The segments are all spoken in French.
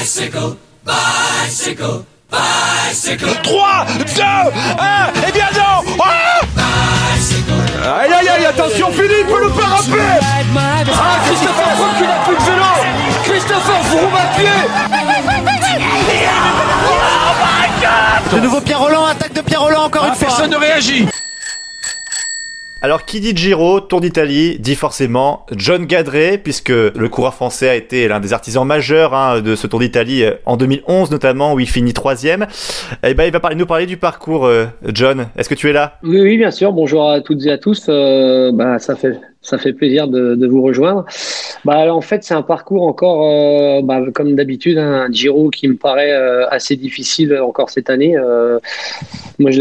Bicycle, bicycle, bicycle. 3, 2, 1, et bien non ah Aïe aïe aïe, attention Philippe, le pas rappeler Ah, Christopher Froome qui n'a plus de vélo Christopher Froome à pied De nouveau Pierre Roland, attaque de Pierre Roland encore une fois. Personne ne réagit Alors, qui dit Giro, Tour d'Italie, dit forcément John Gadret, puisque le coureur français a été l'un des artisans majeurs hein, de ce Tour d'Italie euh, en 2011 notamment, où il finit troisième. Et ben, il va nous parler du parcours, euh, John. Est-ce que tu es là? Oui, oui, bien sûr. Bonjour à toutes et à tous. Euh, bah, ça fait ça fait plaisir de, vous rejoindre. Bah, en fait, c'est un parcours encore, euh, bah, comme d'habitude, hein, un Giro qui me paraît euh, assez difficile encore cette année. Euh, moi, je,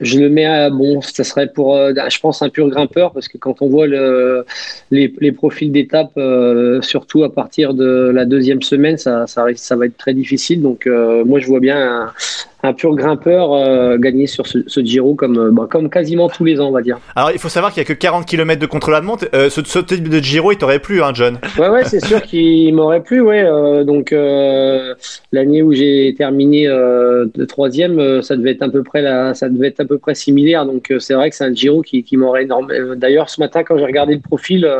je, le mets à, bon, ça serait pour, je pense, un pur grimpeur, parce que quand on voit le, les, profils d'étape, surtout à partir de la deuxième semaine, ça, ça, va être très difficile. Donc, moi, je vois bien un pur grimpeur euh, gagner sur ce, ce Giro comme, euh, bah, comme quasiment tous les ans, on va dire. Alors, il faut savoir qu'il y a que 40 km de contre-la-montre. Euh, ce, ce, type de Giro, il t'aurait plu, hein, John Ouais, ouais, c'est sûr qu'il m'aurait plu, ouais. Euh, donc, l'année où j'ai terminé de troisième, ça devait être à peu près la, ça devait être à peu près similaire. Donc, c'est vrai que c'est un Giro qui, qui m'aurait énormément. D'ailleurs, ce matin, quand j'ai regardé le profil,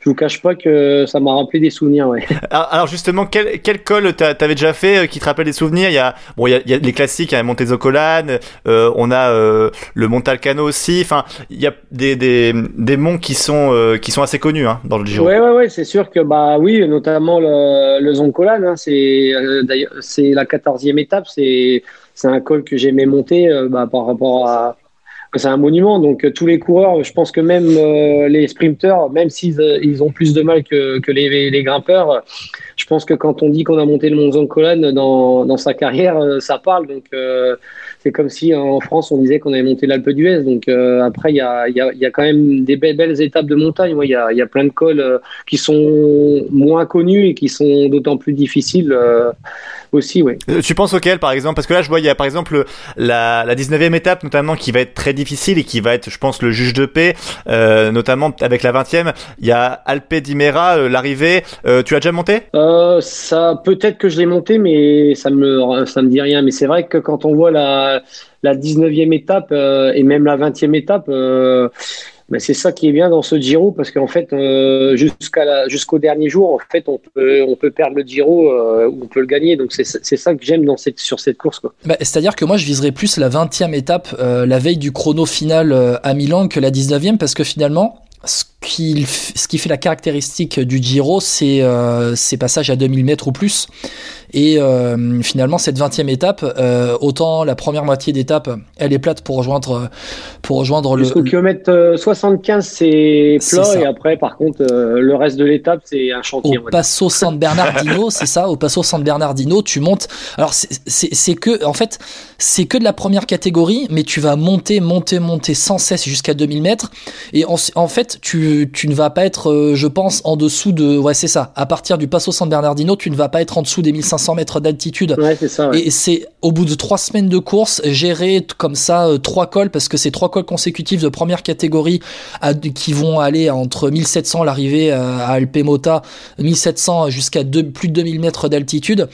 je vous cache pas que ça m'a rappelé des souvenirs, ouais. Alors, justement, quel, quel col t'avais déjà fait qui te rappelle des souvenirs? Il y a, bon, il y a, il y a les classiques classique, il y a Montezoccolane, euh, on a euh, le Montalcano aussi. Enfin, il y a des, des, des monts qui sont euh, qui sont assez connus hein, dans le Giro. Ouais, ouais, ouais, c'est sûr que bah oui, notamment le, le Zoncolan, hein, c'est euh, d'ailleurs c'est la quatorzième étape, c'est un col que j'aimais monter bah, par rapport à c'est un monument. Donc tous les coureurs, je pense que même euh, les sprinteurs, même s'ils ils ont plus de mal que, les, grimpeurs, je pense que quand on dit qu'on a monté le Mont Zoncolan dans, dans sa carrière, ça parle. Donc euh, c'est comme si en France on disait qu'on avait monté l'Alpe d'Huez. Donc euh, après il y a, quand même des belles, étapes de montagne. Il y, a, plein de cols qui sont moins connus et qui sont d'autant plus difficiles aussi. Tu penses auquel par exemple? Parce que là je vois il y a par exemple la 19e étape notamment qui va être très difficile et qui va être, je pense, le juge de paix, euh, notamment avec la 20e. Il y a Alpe d'Imera, euh, l'arrivée. Euh, tu as déjà monté? Ça, peut-être que je l'ai monté, mais ça me, ça me dit rien. Mais c'est vrai que quand on voit la, la 19e étape et même la 20e étape, ben c'est ça qui est bien dans ce Giro parce qu'en fait euh, jusqu'à jusqu'au dernier jour en fait on peut on peut perdre le Giro euh, ou on peut le gagner donc c'est ça que j'aime dans cette sur cette course quoi. Bah, c'est-à-dire que moi je viserais plus la 20e étape euh, la veille du chrono final à Milan que la 19e parce que finalement ce qui, ce qui fait la caractéristique du Giro, c'est euh, ces passages à 2000 mètres ou plus. Et euh, finalement, cette 20e étape, euh, autant la première moitié d'étape, elle est plate pour rejoindre, pour rejoindre Jusqu'au le. kilomètre 75, c'est plat, et après, par contre, le reste de l'étape, c'est un chantier. Au Passo San Bernardino, c'est ça, au Passo San Bernardino, tu montes. Alors, c'est que, en fait, c'est que de la première catégorie, mais tu vas monter, monter, monter sans cesse jusqu'à 2000 mètres. Et en, en fait, tu, tu ne vas pas être, euh, je pense, en dessous de. Ouais, c'est ça. À partir du Passo San Bernardino, tu ne vas pas être en dessous des 1500 mètres d'altitude. Ouais, c'est ça. Ouais. Et c'est au bout de trois semaines de course, gérer comme ça euh, trois cols, parce que c'est trois cols consécutifs de première catégorie à, qui vont aller entre 1700 l'arrivée euh, à Alpemota, 1700 jusqu'à plus de 2000 mètres d'altitude.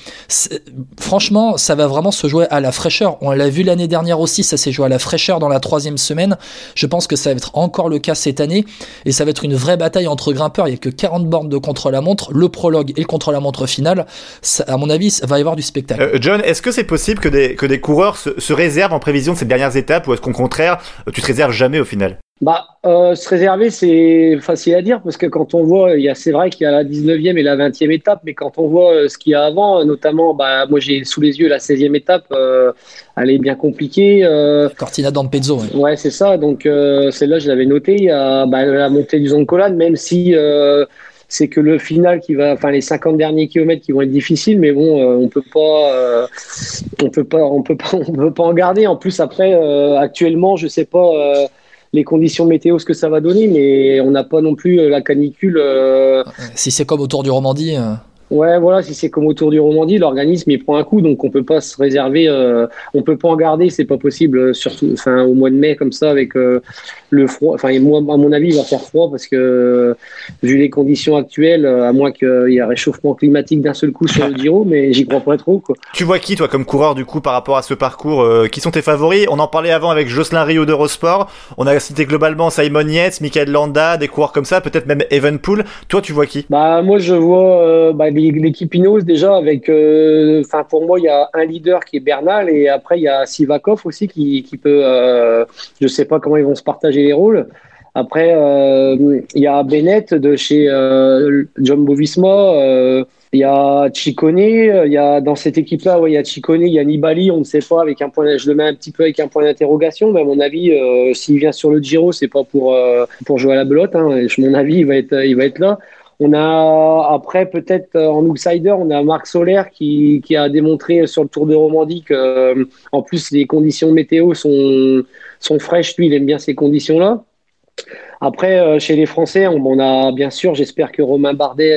Franchement, ça va vraiment se jouer à la fraîcheur. On l'a vu l'année dernière aussi, ça s'est joué à la fraîcheur dans la troisième semaine. Je pense que ça va être encore le cas cette année. Et ça va être une vraie bataille entre grimpeurs. Il n'y a que 40 bornes de contre-la-montre, le prologue et le contre-la-montre final. Ça, à mon avis, ça va y avoir du spectacle. Euh, John, est-ce que c'est possible que des, que des coureurs se, se réservent en prévision de ces dernières étapes ou est-ce qu'au contraire, tu te réserves jamais au final? Bah, euh, se réserver, c'est facile à dire parce que quand on voit, il y a, c'est vrai qu'il y a la 19e et la 20e étape, mais quand on voit ce qu'il y a avant, notamment, bah, moi j'ai sous les yeux la 16e étape, euh, elle est bien compliquée. Euh... Cortina d'Ampezzo. Ouais, ouais c'est ça. Donc euh, celle-là, je l'avais noté. Il y a bah, la montée du Zoncolan, même si euh, c'est que le final qui va, enfin les 50 derniers kilomètres qui vont être difficiles, mais bon, euh, on peut pas, on peut pas, on peut pas, on peut pas en garder. En plus après, actuellement, je sais pas les conditions météo, ce que ça va donner, mais on n'a pas non plus la canicule. Euh... Si c'est comme autour du Romandie. Euh... Ouais, voilà, si c'est comme autour du Romandie, l'organisme il prend un coup, donc on peut pas se réserver, euh, on peut pas en garder, c'est pas possible, euh, surtout, enfin au mois de mai comme ça avec euh, le froid. Enfin, moi, à mon avis, il va faire froid parce que vu les conditions actuelles, à moins qu'il y ait un réchauffement climatique d'un seul coup sur le Giro, mais j'y crois pas trop. Quoi. Tu vois qui, toi, comme coureur du coup par rapport à ce parcours Qui sont tes favoris? On en parlait avant avec Jocelyn Rio d'Eurosport. On a cité globalement Simon Yates, Michael Landa, des coureurs comme ça, peut-être même Evenpool. Toi, tu vois qui? Bah moi, je vois bah, l'équipe Ineos déjà avec, euh, pour moi il y a un leader qui est Bernal et après il y a Sivakov aussi qui, qui peut, euh, je sais pas comment ils vont se partager les rôles. Après euh, il y a Bennett de chez John Bovisma. Il y a Chicone, il y a dans cette équipe-là, ouais, il y a Chicone, il y a Nibali, on ne sait pas avec un point, je le mets un petit peu avec un point d'interrogation, mais à mon avis, s'il vient sur le Giro, c'est pas pour pour jouer à la belote. Hein. mon avis, il va être il va être là. On a après peut-être euh, en outsider, on a Marc Solaire qui, a démontré sur le Tour de Romandie que euh, en plus les conditions météo sont sont fraîches. Lui, il aime bien ces conditions-là. Après, euh, chez les Français, on, a bien sûr, j'espère que Romain Bardet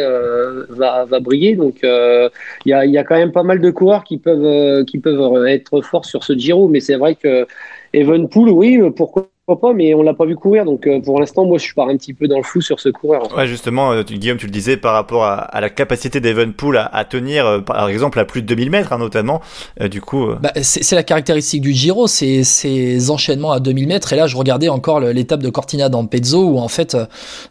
va, briller. Donc, il y, a, quand même pas mal de coureurs qui peuvent, qui peuvent être forts sur ce Giro. Mais c'est vrai que Evenpool, oui, pourquoi pas, mais on l'a pas vu courir. Donc euh, pour l'instant, moi, je suis pas un petit peu dans le flou sur ce coureur. Ouais, justement, euh, Guillaume, tu le disais par rapport à, la capacité d'Evenpool à, à tenir, euh, par exemple, à plus de 2000 mètres, hein, notamment. du coup, bah, c'est la caractéristique du Giro, c'est ces enchaînements à 2000 mètres. Et là, je regardais encore l'étape de Cortina d'Ampezzo où en fait,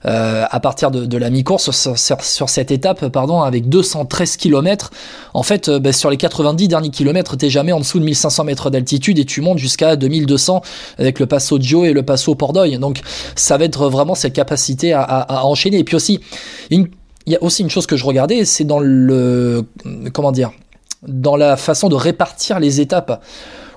à partir de, la mi-course sur, cette étape, pardon, avec 213 km, en fait, bah, sur les 90 derniers kilomètres, t'es jamais en dessous de 1500 mètres d'altitude et tu montes jusqu'à 2200 avec le Passo Gio et le Passo Pordoy. Donc ça va être vraiment cette capacité à, enchaîner. Et puis aussi, il y a aussi une chose que je regardais, c'est dans le comment dire, dans la façon de répartir les étapes.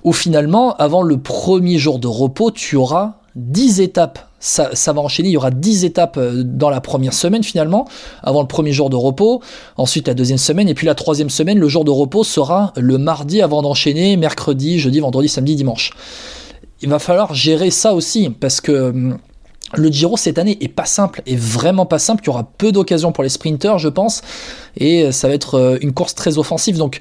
Où finalement, avant le premier jour de repos, tu auras 10 étapes. Ça, ça, va enchaîner, il y aura 10 étapes euh, dans la première semaine finalement, avant le premier jour de repos, ensuite la deuxième semaine, et puis la troisième semaine, le jour de repos sera le mardi avant d'enchaîner, mercredi, jeudi, vendredi, samedi, dimanche il va falloir gérer ça aussi parce que hum, le Giro cette année est pas simple, est vraiment pas simple. Il y aura peu d'occasions pour les sprinteurs, je pense, et ça va être euh, une course très offensive. Donc,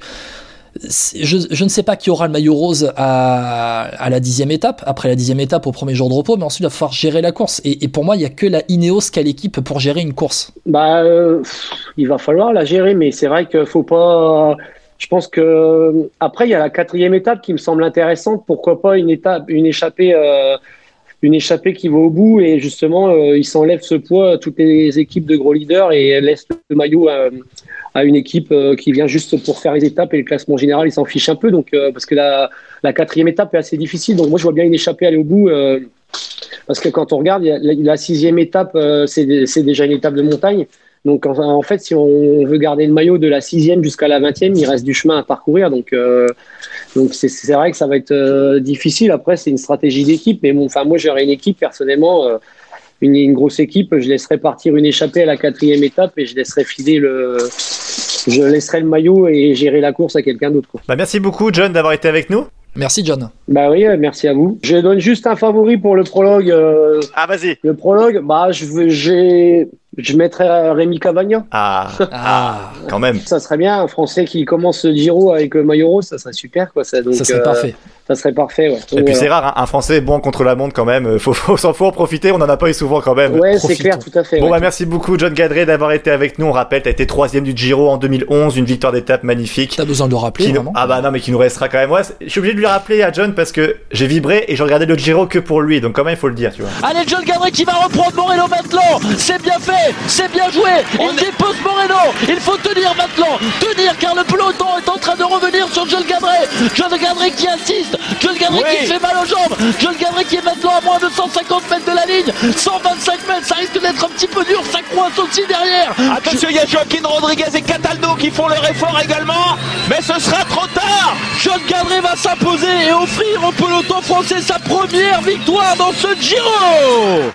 je, ne sais pas qui aura le maillot rose à, la dixième étape, après la dixième étape au premier jour de repos, mais ensuite il va falloir gérer la course. Et, pour moi, il n'y a que la Ineos qui a l'équipe pour gérer une course. Bah, euh, il va falloir la gérer, mais c'est vrai qu'il faut pas je pense que après il y a la quatrième étape qui me semble intéressante. Pourquoi pas une étape, une échappée, euh, une échappée qui va au bout et justement euh, il s'enlève ce poids à toutes les équipes de gros leaders et laisse le maillot à, une équipe euh, qui vient juste pour faire les étapes et le classement général il s'en fiche un peu. Donc parce que la, la, quatrième étape est assez difficile. Donc moi je vois bien une échappée aller au bout. parce que quand on regarde, la, la sixième étape, c'est déjà une étape de montagne. Donc en, fait, si on veut garder le maillot de la sixième jusqu'à la vingtième, il reste du chemin à parcourir. Donc euh, donc c'est vrai que ça va être euh, difficile. Après, c'est une stratégie d'équipe, mais bon, enfin moi j'aurais une équipe personnellement. Euh, une, une, grosse équipe, je laisserai partir une échappée à la quatrième étape et je laisserai filer le, je laisserai le maillot et gérer la course à quelqu'un d'autre. Bah merci beaucoup John d'avoir été avec nous. Merci John. Bah oui, merci à vous. Je donne juste un favori pour le prologue. ah vas-y. Le prologue, bah je veux, j'ai je mettrais Rémi Cavagna. Ah, ah, quand même. Ça serait bien, un Français qui commence le Giro avec maillot rose, ça serait super. Quoi. Ça, donc, ça serait euh, parfait. Ça serait parfait, ouais. Et puis c'est rare, hein, un Français bon contre la montre quand même. Faut, faut, faut, en profiter, on en a pas eu souvent quand même. Ouais, c'est clair, tout à fait. Bon, bah merci beaucoup, John Gadré, d'avoir été avec nous. On rappelle, t'as été troisième du Giro en 2011, une victoire d'étape magnifique. T'as besoin de le rappeler, vraiment Ah bah non, mais qui nous restera quand même. Moi, je suis obligé de lui rappeler à John parce que j'ai vibré et j'ai regardé le Giro que pour lui. Donc quand même, il faut le dire, tu vois. Allez, John Gadré qui va reprendre Moreno maintenant. C'est bien fait, c'est bien joué. Il dépose Moreno. Il faut tenir maintenant. Tenir car le peloton est en train de revenir sur John Gadré. John Gadré qui insiste. John Gadré qui fait mal aux jambes. John Gadré qui est maintenant à moins de 150 mètres de la ligne. 125 mètres, ça risque d'être un petit peu dur. Ça coince aussi derrière. Attention, il y a Joaquin Rodriguez et Cataldo qui font leur effort également. Mais ce sera trop tard. John Gadré va s'imposer et offrir au peloton français sa première victoire dans ce Giro.